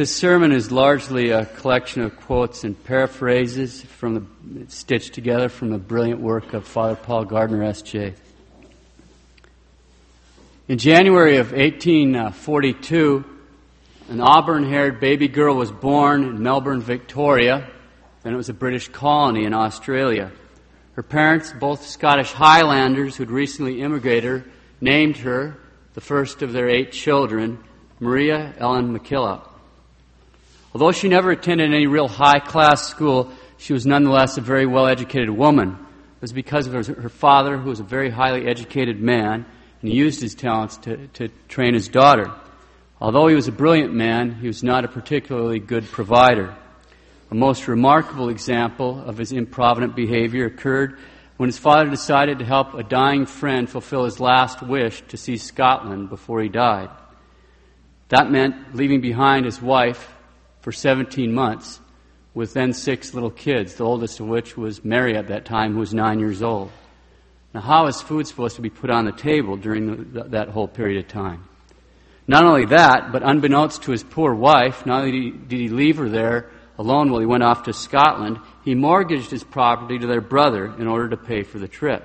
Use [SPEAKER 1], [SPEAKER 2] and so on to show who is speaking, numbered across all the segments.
[SPEAKER 1] This sermon is largely a collection of quotes and paraphrases from the, stitched together from the brilliant work of Father Paul Gardner, S.J. In January of 1842, an auburn haired baby girl was born in Melbourne, Victoria. Then it was a British colony in Australia. Her parents, both Scottish Highlanders who'd recently immigrated, named her, the first of their eight children, Maria Ellen MacKillop. Although she never attended any real high class school, she was nonetheless a very well educated woman. It was because of her, her father, who was a very highly educated man, and he used his talents to, to train his daughter. Although he was a brilliant man, he was not a particularly good provider. A most remarkable example of his improvident behavior occurred when his father decided to help a dying friend fulfill his last wish to see Scotland before he died. That meant leaving behind his wife for 17 months with then six little kids, the oldest of which was Mary at that time, who was nine years old. Now, how is food supposed to be put on the table during the, that whole period of time? Not only that, but unbeknownst to his poor wife, not only did he leave her there alone while he went off to Scotland, he mortgaged his property to their brother in order to pay for the trip.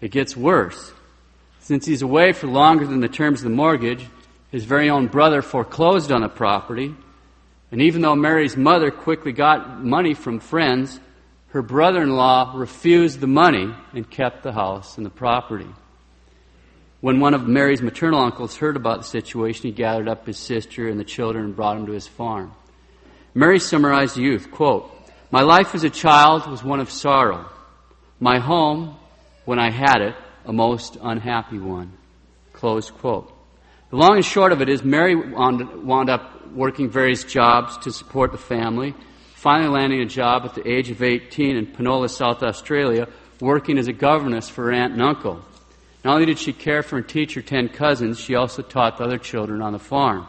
[SPEAKER 1] It gets worse. Since he's away for longer than the terms of the mortgage, his very own brother foreclosed on the property, and even though Mary's mother quickly got money from friends, her brother in law refused the money and kept the house and the property. When one of Mary's maternal uncles heard about the situation, he gathered up his sister and the children and brought them to his farm. Mary summarized youth, quote, My life as a child was one of sorrow. My home, when I had it, a most unhappy one. Close quote. The long and short of it is Mary wound, wound up working various jobs to support the family finally landing a job at the age of 18 in Penola, South Australia, working as a governess for her aunt and uncle. Not only did she care for and teach her ten cousins, she also taught the other children on the farm.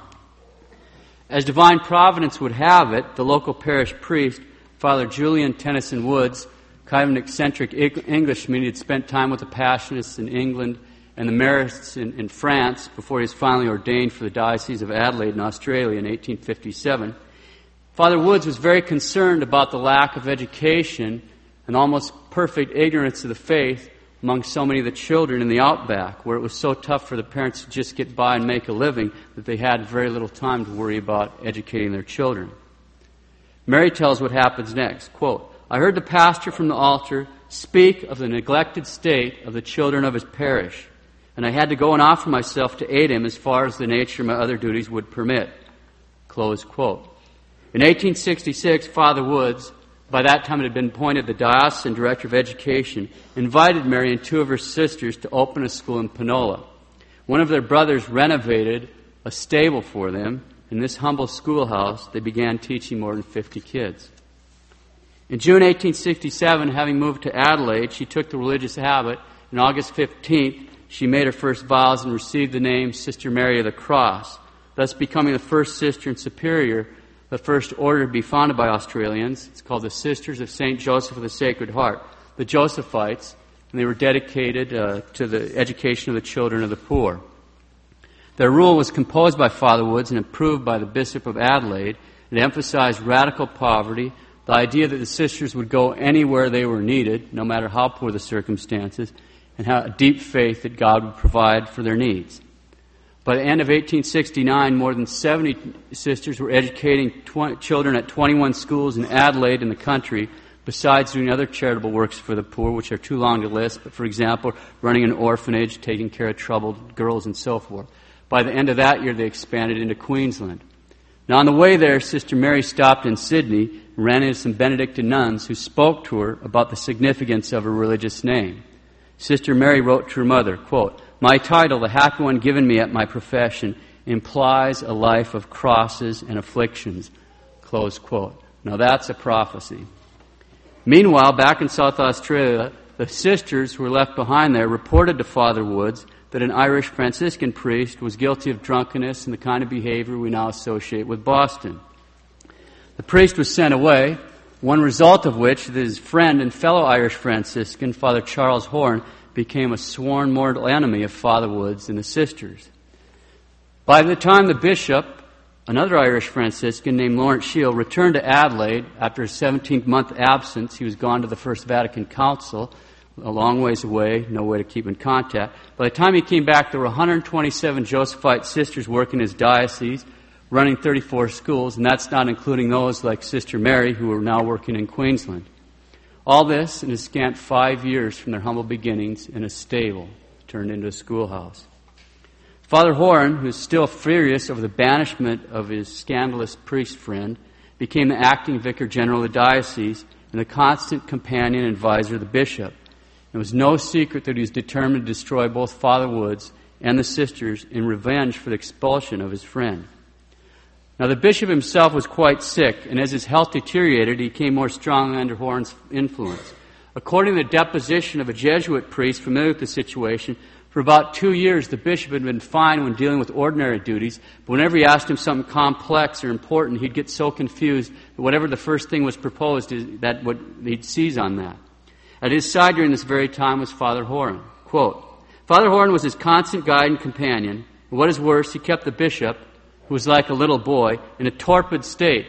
[SPEAKER 1] As divine providence would have it, the local parish priest, Father Julian Tenison Woods, kind of an eccentric Englishman, he had spent time with the Passionists in England and the Marists in, in France before he was finally ordained for the Diocese of Adelaide in Australia in 1857. Father Woods was very concerned about the lack of education and almost perfect ignorance of the faith among so many of the children in the outback, where it was so tough for the parents to just get by and make a living that they had very little time to worry about educating their children. Mary tells what happens next. Quote, I heard the pastor from the altar speak of the neglected state of the children of his parish, and I had to go and offer myself to aid him as far as the nature of my other duties would permit. Close quote. In 1866, Father Woods, by that time it had been appointed the diocesan director of education, invited Mary and two of her sisters to open a school in Penola. One of their brothers renovated a stable for them. In this humble schoolhouse, they began teaching more than 50 kids. In June 1867, having moved to Adelaide, she took the religious habit. On August 15th, she made her first vows and received the name Sister Mary of the Cross, thus becoming the first sister and superior the first order to be founded by Australians. It's called the Sisters of St. Joseph of the Sacred Heart, the Josephites, and they were dedicated uh, to the education of the children of the poor. Their rule was composed by Father Woods and approved by the Bishop of Adelaide. It emphasized radical poverty, the idea that the sisters would go anywhere they were needed, no matter how poor the circumstances, and how a deep faith that God would provide for their needs. By the end of 1869, more than 70 sisters were educating 20, children at 21 schools in Adelaide and the country, besides doing other charitable works for the poor, which are too long to list, but for example, running an orphanage, taking care of troubled girls, and so forth. By the end of that year, they expanded into Queensland. Now, on the way there, Sister Mary stopped in Sydney and ran into some Benedictine nuns who spoke to her about the significance of her religious name. Sister Mary wrote to her mother, quote, my title, the happy one given me at my profession, implies a life of crosses and afflictions. Close quote. Now that's a prophecy. Meanwhile, back in South Australia, the sisters who were left behind there reported to Father Woods that an Irish Franciscan priest was guilty of drunkenness and the kind of behavior we now associate with Boston. The priest was sent away, one result of which his friend and fellow Irish Franciscan, Father Charles Horan, became a sworn mortal enemy of Father Woods and the sisters. By the time the bishop another Irish Franciscan named Laurence Sheil returned to Adelaide after a 17 month absence. He was gone to the First Vatican Council, a long ways away, no way to keep in contact. By the time he came back, there were 127 Josephite sisters working in his diocese, running 34 schools, and that's not including those like Sister Mary, who are now working in Queensland. All this in a scant five years from their humble beginnings in a stable turned into a schoolhouse. Father Horan, who is still furious over the banishment of his scandalous priest friend, became the acting vicar general of the diocese and the constant companion and advisor of the bishop. It was no secret that he was determined to destroy both Father Woods and the sisters in revenge for the expulsion of his friend. Now, the bishop himself was quite sick, and as his health deteriorated, he became more strongly under Horan's influence. According to the deposition of a Jesuit priest familiar with the situation, for about two years, the bishop had been fine when dealing with ordinary duties, but whenever he asked him something complex or important, he'd get so confused that whatever the first thing was proposed, that what he'd seize on that. At his side during this very time was Father Horan. Quote, Father Horan was his constant guide and companion. And what is worse, he kept the bishop, who was like a little boy, in a torpid state,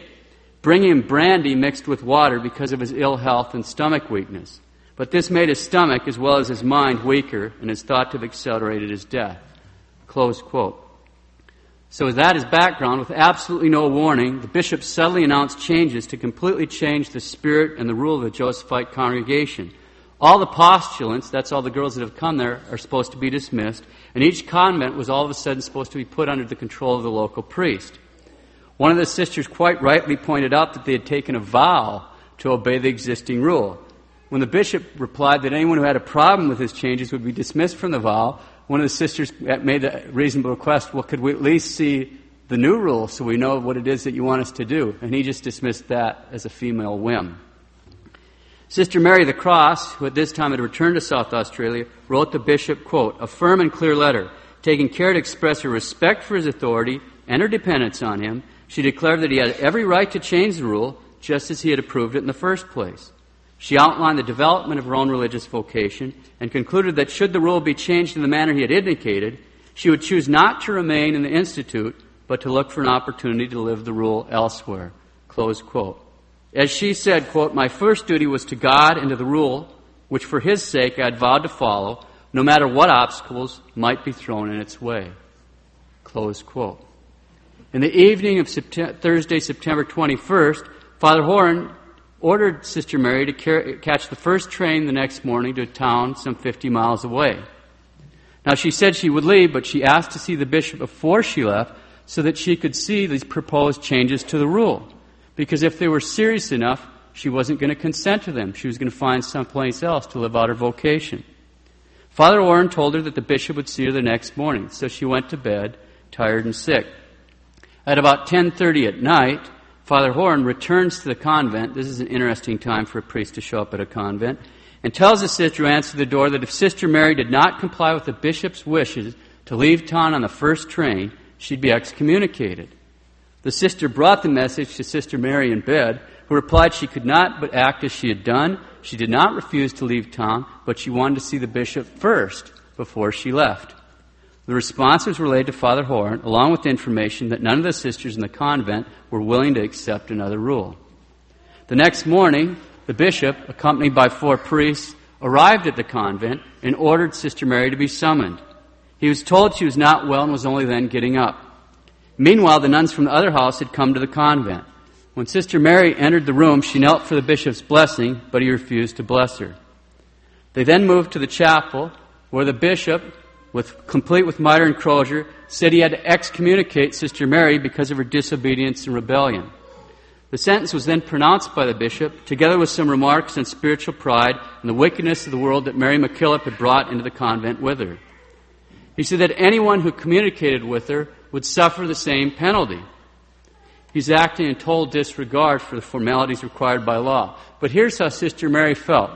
[SPEAKER 1] bringing him brandy mixed with water because of his ill health and stomach weakness. But this made his stomach as well as his mind weaker and is thought to have accelerated his death. Close quote. So, with that as background, with absolutely no warning, the bishop suddenly announced changes to completely change the spirit and the rule of the Josephite congregation. All the postulants, that's all the girls that have come there, are supposed to be dismissed, and each convent was all of a sudden supposed to be put under the control of the local priest. One of the sisters quite rightly pointed out that they had taken a vow to obey the existing rule. When the bishop replied that anyone who had a problem with his changes would be dismissed from the vow, one of the sisters made the reasonable request, well, could we at least see the new rule so we know what it is that you want us to do? And he just dismissed that as a female whim. Sister Mary the Cross, who at this time had returned to South Australia, wrote the bishop, quote, a firm and clear letter, taking care to express her respect for his authority and her dependence on him. She declared that he had every right to change the rule, just as he had approved it in the first place. She outlined the development of her own religious vocation and concluded that should the rule be changed in the manner he had indicated, she would choose not to remain in the Institute, but to look for an opportunity to live the rule elsewhere. Close quote. As she said, quote, My first duty was to God and to the rule, which for his sake I had vowed to follow, no matter what obstacles might be thrown in its way. Close quote. In the evening of Thursday, September 21st, Father Horan ordered Sister Mary to catch the first train the next morning to a town some 50 miles away. Now, she said she would leave, but she asked to see the bishop before she left so that she could see these proposed changes to the rule. Because if they were serious enough, she wasn't going to consent to them. She was going to find someplace else to live out her vocation. Father Horan told her that the bishop would see her the next morning, so she went to bed, tired and sick. At about 10:30 at night, Father Horan returns to the convent. This is an interesting time for a priest to show up at a convent. And tells the sister who answered the door that if Sister Mary did not comply with the bishop's wishes to leave town on the first train, she'd be excommunicated. The sister brought the message to Sister Mary in bed, who replied she could not but act as she had done. She did not refuse to leave town, but she wanted to see the bishop first before she left. The response was relayed to Father Horan, along with information that none of the sisters in the convent were willing to accept another rule. The next morning, the bishop, accompanied by four priests, arrived at the convent and ordered Sister Mary to be summoned. He was told she was not well and was only then getting up. Meanwhile, the nuns from the other house had come to the convent. When Sister Mary entered the room, she knelt for the bishop's blessing, but he refused to bless her. They then moved to the chapel, where the bishop, with, complete with mitre and crozier, said he had to excommunicate Sister Mary because of her disobedience and rebellion. The sentence was then pronounced by the bishop, together with some remarks on spiritual pride and the wickedness of the world that Mary MacKillop had brought into the convent with her. He said that anyone who communicated with her would suffer the same penalty. He's acting in total disregard for the formalities required by law. But here's how Sister Mary felt.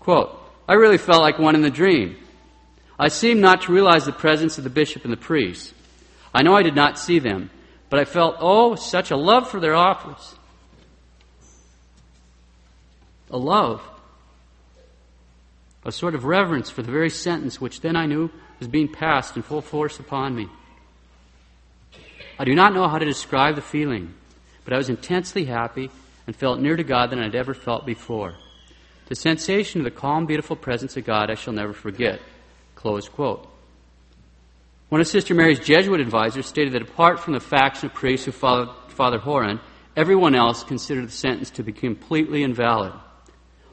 [SPEAKER 1] Quote, I really felt like one in the dream. I seemed not to realize the presence of the bishop and the priest. I know I did not see them, but I felt, oh, such a love for their office. A love. A sort of reverence for the very sentence which then I knew was being passed in full force upon me. I do not know how to describe the feeling, but I was intensely happy and felt nearer to God than I'd ever felt before. The sensation of the calm, beautiful presence of God I shall never forget. Close quote. One of Sister Mary's Jesuit advisors stated that apart from the faction of priests who followed Father Horan, everyone else considered the sentence to be completely invalid.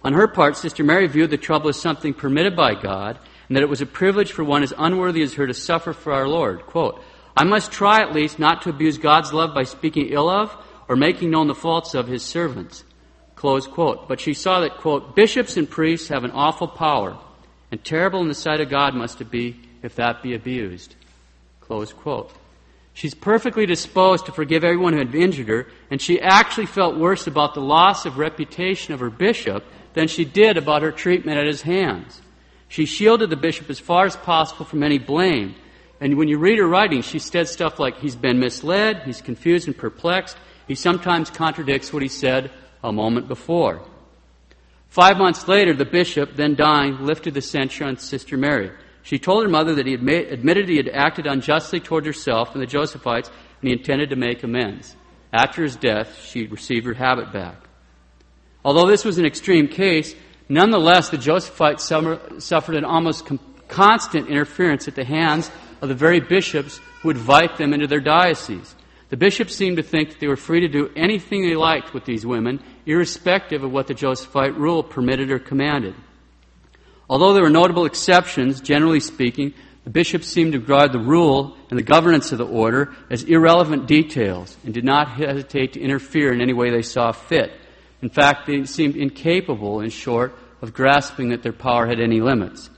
[SPEAKER 1] On her part, Sister Mary viewed the trouble as something permitted by God, and that it was a privilege for one as unworthy as her to suffer for our Lord. Quote, I must try at least not to abuse God's love by speaking ill of or making known the faults of his servants. Close quote. But she saw that, quote, bishops and priests have an awful power, and terrible in the sight of God must it be if that be abused. Close quote. She's perfectly disposed to forgive everyone who had injured her, and she actually felt worse about the loss of reputation of her bishop than she did about her treatment at his hands. She shielded the bishop as far as possible from any blame. And when you read her writing, she said stuff like, he's been misled, he's confused and perplexed, he sometimes contradicts what he said a moment before. Five months later, the bishop, then dying, lifted the censure on Sister Mary. She told her mother that he admit, admitted he had acted unjustly toward herself and the Josephites, and he intended to make amends. After his death, she received her habit back. Although this was an extreme case, nonetheless, the Josephites suffered an almost constant interference at the hands of the very bishops who invite them into their diocese. The bishops seemed to think that they were free to do anything they liked with these women, irrespective of what the Josephite rule permitted or commanded. Although there were notable exceptions, generally speaking, the bishops seemed to regard the rule and the governance of the order as irrelevant details and did not hesitate to interfere in any way they saw fit. In fact, they seemed incapable, in short, of grasping that their power had any limits.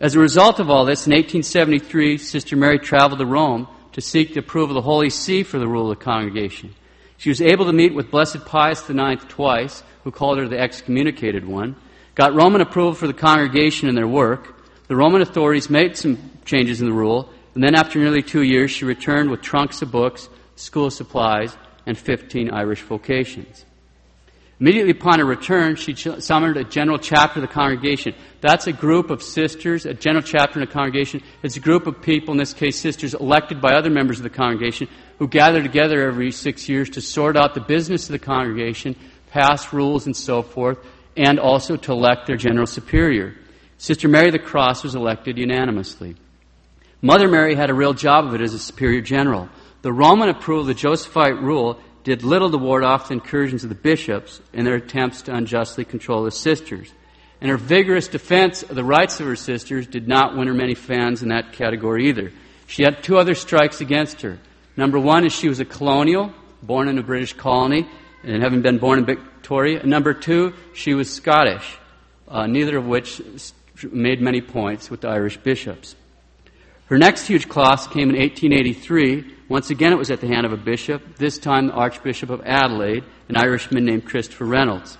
[SPEAKER 1] As a result of all this, in 1873, Sister Mary traveled to Rome to seek the approval of the Holy See for the rule of the congregation. She was able to meet with Blessed Pius IX twice, who called her the excommunicated one, got Roman approval for the congregation and their work. The Roman authorities made some changes in the rule, and then after nearly two years, she returned with trunks of books, school supplies, and 15 Irish vocations. Immediately upon her return, she summoned a general chapter of the congregation. That's a group of sisters, a general chapter in a congregation. It's a group of people, in this case sisters, elected by other members of the congregation, who gather together every six years to sort out the business of the congregation, pass rules, and so forth, and also to elect their general superior. Sister Mary the Cross was elected unanimously. Mother Mary had a real job of it as a superior general. The Roman approval of the Josephite rule did little to ward off the incursions of the bishops in their attempts to unjustly control the sisters. And her vigorous defense of the rights of her sisters did not win her many fans in that category either. She had two other strikes against her. Number one is she was a colonial, born in a British colony, and having been born in Victoria. And number two, she was Scottish, uh, neither of which made many points with the Irish bishops. Her next huge loss came in 1883 once again, it was at the hand of a bishop, this time the Archbishop of Adelaide, an Irishman named Christopher Reynolds.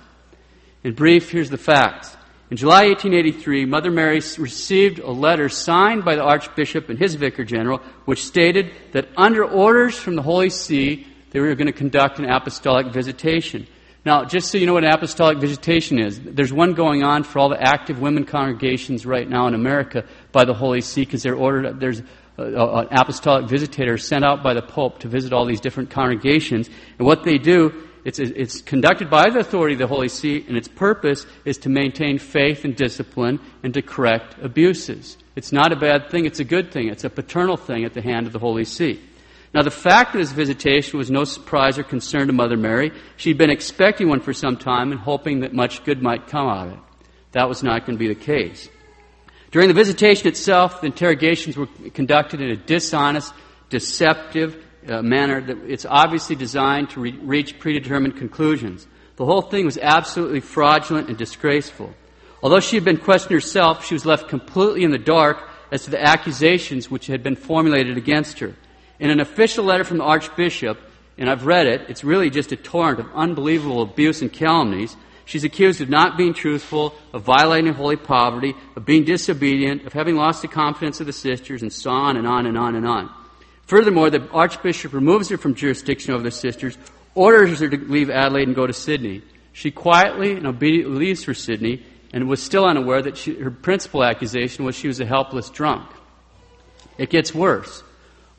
[SPEAKER 1] In brief, here's the facts. In July 1883, Mother Mary received a letter signed by the Archbishop and his Vicar General, which stated that under orders from the Holy See, they were going to conduct an apostolic visitation. Now, just so you know what apostolic visitation is, there's one going on for all the active women congregations right now in America by the Holy See because they're ordered, there's an apostolic visitator sent out by the Pope to visit all these different congregations. And what they do, it's, it's conducted by the authority of the Holy See, and its purpose is to maintain faith and discipline and to correct abuses. It's not a bad thing, it's a good thing. It's a paternal thing at the hand of the Holy See. Now, the fact of this visitation was no surprise or concern to Mother Mary. She'd been expecting one for some time and hoping that much good might come out of it. That was not going to be the case. During the visitation itself, the interrogations were conducted in a dishonest, deceptive uh, manner that it's obviously designed to re- reach predetermined conclusions. The whole thing was absolutely fraudulent and disgraceful. Although she had been questioned herself, she was left completely in the dark as to the accusations which had been formulated against her. In an official letter from the Archbishop, and I've read it, it's really just a torrent of unbelievable abuse and calumnies. She's accused of not being truthful, of violating holy poverty, of being disobedient, of having lost the confidence of the sisters, and so on and on and on and on. Furthermore, the Archbishop removes her from jurisdiction over the sisters, orders her to leave Adelaide and go to Sydney. She quietly and obediently leaves for Sydney and was still unaware that she, her principal accusation was she was a helpless drunk. It gets worse.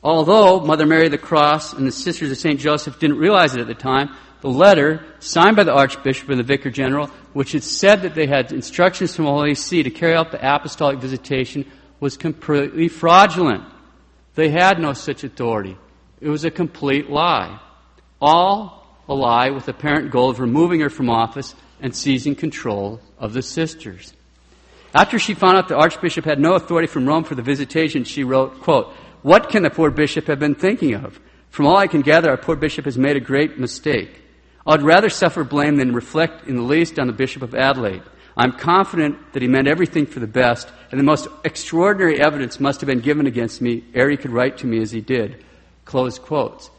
[SPEAKER 1] Although Mother Mary of the Cross and the Sisters of St. Joseph didn't realize it at the time, the letter signed by the Archbishop and the Vicar General, which had said that they had instructions from the Holy See to carry out the apostolic visitation, was completely fraudulent. They had no such authority. It was a complete lie. All a lie with the apparent goal of removing her from office and seizing control of the sisters. After she found out the Archbishop had no authority from Rome for the visitation, she wrote, quote, What can the poor bishop have been thinking of? From all I can gather, our poor bishop has made a great mistake. I'd rather suffer blame than reflect in the least on the Bishop of Adelaide. I'm confident that he meant everything for the best, and the most extraordinary evidence must have been given against me ere he could write to me as he did. Close quotes.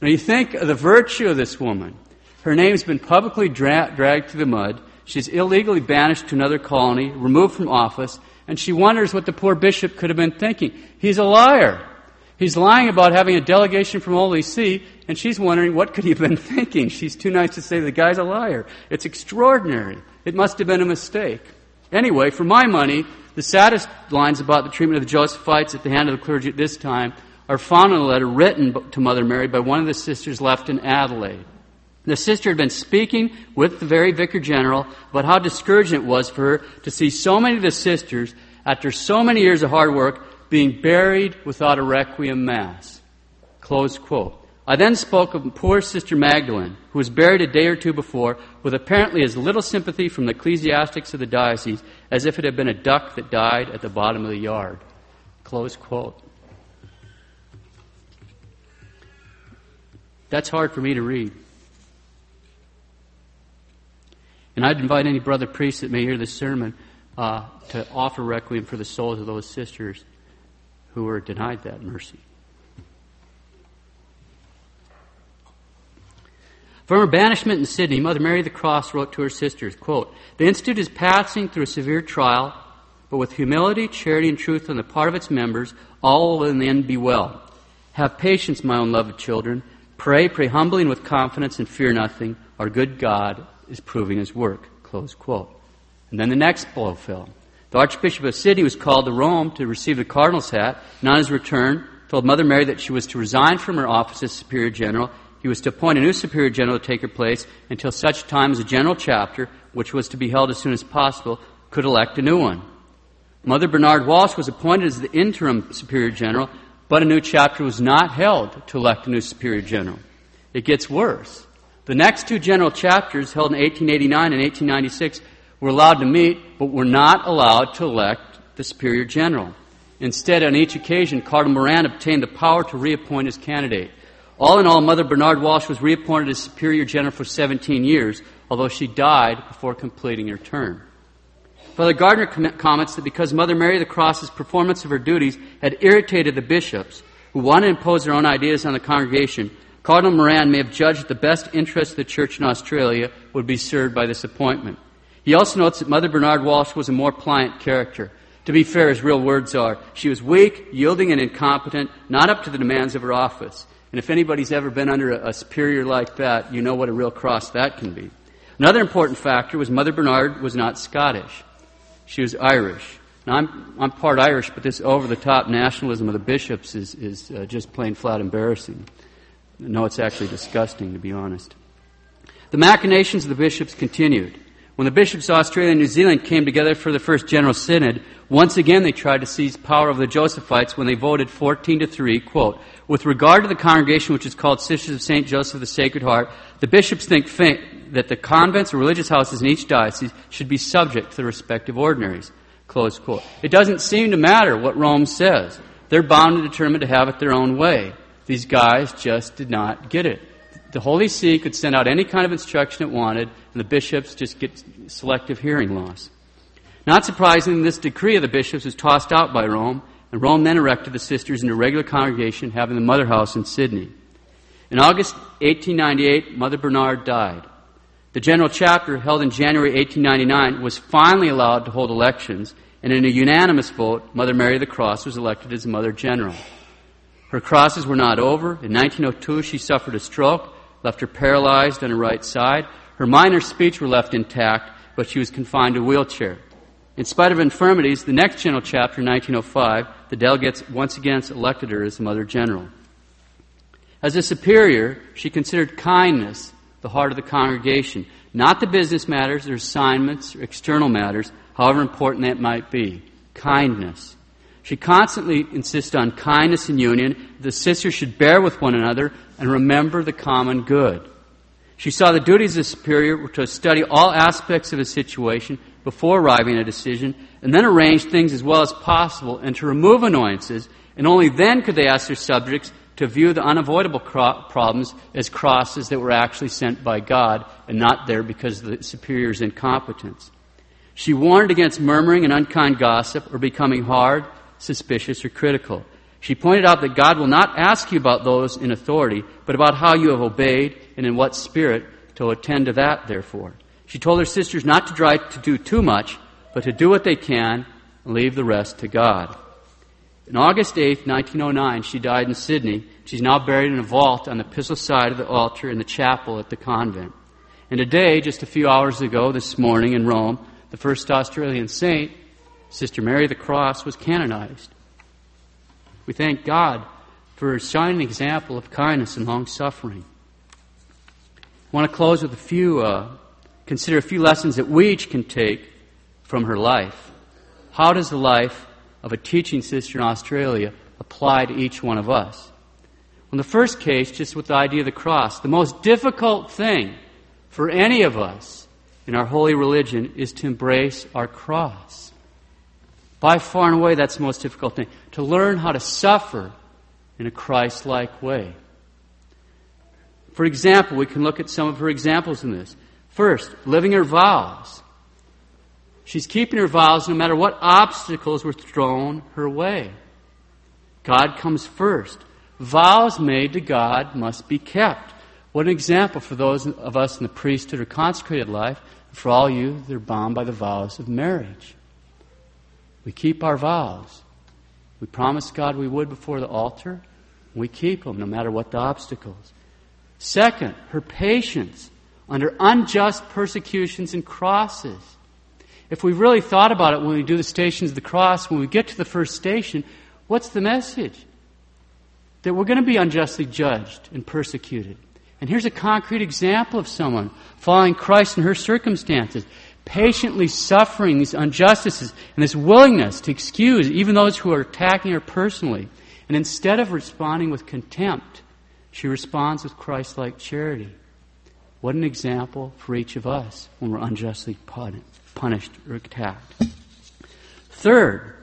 [SPEAKER 1] Now you think of the virtue of this woman. Her name's been publicly dra- dragged through the mud. She's illegally banished to another colony, removed from office, and she wonders what the poor bishop could have been thinking. He's a liar. He's lying about having a delegation from Holy See, and she's wondering what could he have been thinking. She's too nice to say the guy's a liar. It's extraordinary. It must have been a mistake. Anyway, for my money, the saddest lines about the treatment of the Josephites at the hand of the clergy at this time are found in a letter written to Mother Mary by one of the sisters left in Adelaide. The sister had been speaking with the very vicar general about how discouraging it was for her to see so many of the sisters, after so many years of hard work, being buried without a requiem mass. Close quote. I then spoke of poor Sister Magdalene, who was buried a day or two before, with apparently as little sympathy from the ecclesiastics of the diocese as if it had been a duck that died at the bottom of the yard. Close quote. That's hard for me to read. And I'd invite any brother priest that may hear this sermon uh, to offer requiem for the souls of those sisters who were denied that mercy. From her banishment in Sydney, Mother Mary of the Cross wrote to her sisters, quote, The Institute is passing through a severe trial, but with humility, charity, and truth on the part of its members, all will in the end be well. Have patience, my own loved children. Pray, pray humbly and with confidence, and fear nothing. Our good God is proving his work. Close quote. And then the next blow fell. The Archbishop of Sydney was called to Rome to receive the cardinal's hat, and on his return, told Mother Mary that she was to resign from her office as Superior General. He was to appoint a new Superior General to take her place until such time as a General Chapter, which was to be held as soon as possible, could elect a new one. Mother Bernard Walsh was appointed as the interim Superior General, but a new chapter was not held to elect a new Superior General. It gets worse. The next two general chapters, held in 1889 and 1896, were allowed to meet, but were not allowed to elect the Superior General. Instead, on each occasion, Cardinal Moran obtained the power to reappoint his candidate. All in all, Mother Bernard Walsh was reappointed as Superior General for 17 years, although she died before completing her term. Father Gardner comments that because Mother Mary of the Cross's performance of her duties had irritated the bishops, who wanted to impose their own ideas on the congregation, Cardinal Moran may have judged that the best interest of the Church in Australia would be served by this appointment. He also notes that Mother Bernard Walsh was a more pliant character. To be fair, his real words are, she was weak, yielding, and incompetent, not up to the demands of her office. And if anybody's ever been under a, a superior like that, you know what a real cross that can be. Another important factor was Mother Bernard was not Scottish. She was Irish. Now, I'm, I'm part Irish, but this over the top nationalism of the bishops is, is uh, just plain flat embarrassing. No, it's actually disgusting, to be honest. The machinations of the bishops continued. When the bishops of Australia and New Zealand came together for the first General Synod, once again they tried to seize power of the Josephites when they voted 14 to 3, quote, with regard to the congregation which is called Sisters of St. Joseph of the Sacred Heart, the bishops think that the convents or religious houses in each diocese should be subject to the respective ordinaries. Close quote. It doesn't seem to matter what Rome says. They're bound and determined to have it their own way. These guys just did not get it. The Holy See could send out any kind of instruction it wanted, and the bishops just get selective hearing loss. Not surprisingly, this decree of the bishops was tossed out by Rome, and Rome then erected the sisters into a regular congregation, having the mother house in Sydney. In August 1898, Mother Bernard died. The general chapter, held in January 1899, was finally allowed to hold elections, and in a unanimous vote, Mother Mary of the Cross was elected as Mother General. Her crosses were not over. In 1902, she suffered a stroke, left her paralyzed on her right side. Her minor speech were left intact, but she was confined to a wheelchair. In spite of infirmities, the next general chapter, 1905, the delegates once again elected her as Mother General. As a superior, she considered kindness the heart of the congregation, not the business matters or assignments or external matters, however important that might be. Kindness. She constantly insisted on kindness and union. The sisters should bear with one another and remember the common good. She saw the duties of the superior to study all aspects of a situation before arriving at a decision, and then arrange things as well as possible and to remove annoyances, and only then could they ask their subjects to view the unavoidable cro- problems as crosses that were actually sent by God and not there because of the superior's incompetence. She warned against murmuring and unkind gossip or becoming hard, suspicious, or critical. She pointed out that God will not ask you about those in authority, but about how you have obeyed and in what spirit to attend to that, therefore. She told her sisters not to try to do too much, but to do what they can and leave the rest to God. On August 8, 1909, she died in Sydney. She's now buried in a vault on the epistle side of the altar in the chapel at the convent. And today, just a few hours ago, this morning in Rome, the first Australian saint, Sister Mary of the Cross, was canonized. We thank God for a shining example of kindness and long suffering. I want to close with a few, uh, consider a few lessons that we each can take from her life. How does the life of a teaching sister in Australia apply to each one of us. In the first case, just with the idea of the cross, the most difficult thing for any of us in our holy religion is to embrace our cross. By far and away, that's the most difficult thing. To learn how to suffer in a Christ like way. For example, we can look at some of her examples in this. First, living her vows. She's keeping her vows no matter what obstacles were thrown her way. God comes first. Vows made to God must be kept. What an example for those of us in the priesthood or consecrated life. For all you, they're bound by the vows of marriage. We keep our vows. We promised God we would before the altar. We keep them no matter what the obstacles. Second, her patience under unjust persecutions and crosses. If we really thought about it when we do the stations of the cross, when we get to the first station, what's the message? That we're going to be unjustly judged and persecuted. And here's a concrete example of someone following Christ in her circumstances, patiently suffering these injustices and this willingness to excuse even those who are attacking her personally. And instead of responding with contempt, she responds with Christ like charity. What an example for each of us when we're unjustly punished or attacked. Third,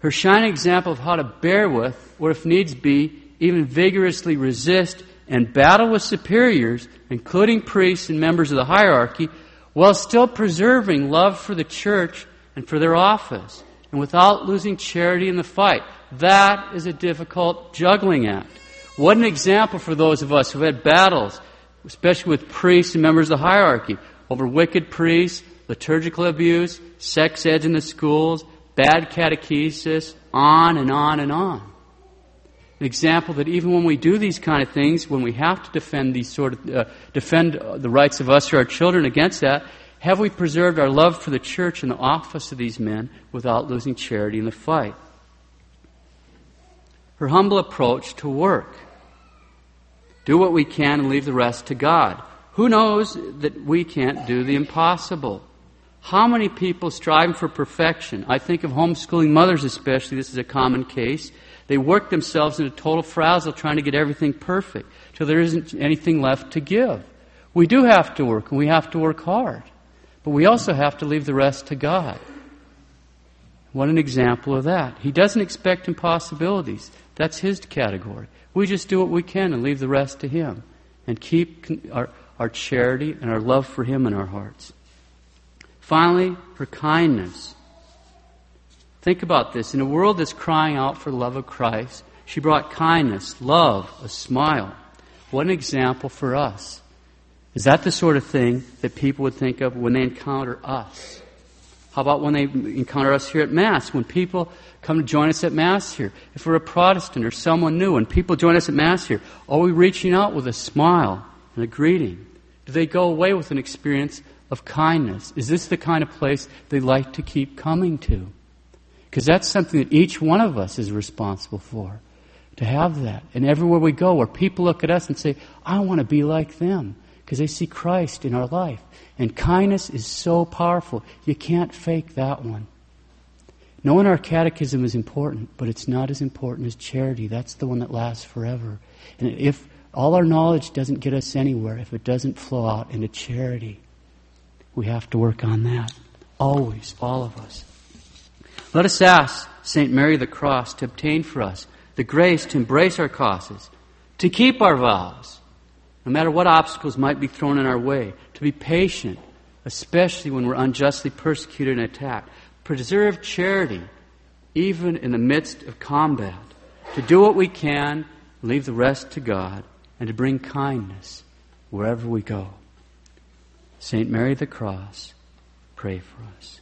[SPEAKER 1] her shining example of how to bear with, or if needs be, even vigorously resist and battle with superiors, including priests and members of the hierarchy, while still preserving love for the church and for their office, and without losing charity in the fight. That is a difficult juggling act. What an example for those of us who had battles, especially with priests and members of the hierarchy, over wicked priests, liturgical abuse, sex ed in the schools, bad catechesis, on and on and on. An example that even when we do these kind of things, when we have to defend these sort of uh, defend the rights of us or our children against that, have we preserved our love for the church and the office of these men without losing charity in the fight? Her humble approach to work. Do what we can and leave the rest to God. Who knows that we can't do the impossible? How many people striving for perfection? I think of homeschooling mothers especially, this is a common case. They work themselves into total frazzle trying to get everything perfect till there isn't anything left to give. We do have to work, and we have to work hard. But we also have to leave the rest to God. What an example of that. He doesn't expect impossibilities. That's his category. We just do what we can and leave the rest to him and keep our our charity and our love for Him in our hearts. Finally, her kindness. Think about this. In a world that's crying out for the love of Christ, she brought kindness, love, a smile. What an example for us. Is that the sort of thing that people would think of when they encounter us? How about when they encounter us here at Mass? When people come to join us at Mass here, if we're a Protestant or someone new, and people join us at Mass here, are we reaching out with a smile and a greeting? Do they go away with an experience of kindness? Is this the kind of place they like to keep coming to? Because that's something that each one of us is responsible for. to have that. And everywhere we go, where people look at us and say, I want to be like them, because they see Christ in our life. And kindness is so powerful. You can't fake that one. Knowing our catechism is important, but it's not as important as charity. That's the one that lasts forever. And if all our knowledge doesn't get us anywhere, if it doesn't flow out into charity, we have to work on that. Always, all of us. Let us ask St. Mary the Cross to obtain for us the grace to embrace our causes, to keep our vows, no matter what obstacles might be thrown in our way, to be patient, especially when we're unjustly persecuted and attacked, preserve charity even in the midst of combat, to do what we can, leave the rest to God, and to bring kindness wherever we go. St. Mary the Cross, pray for us.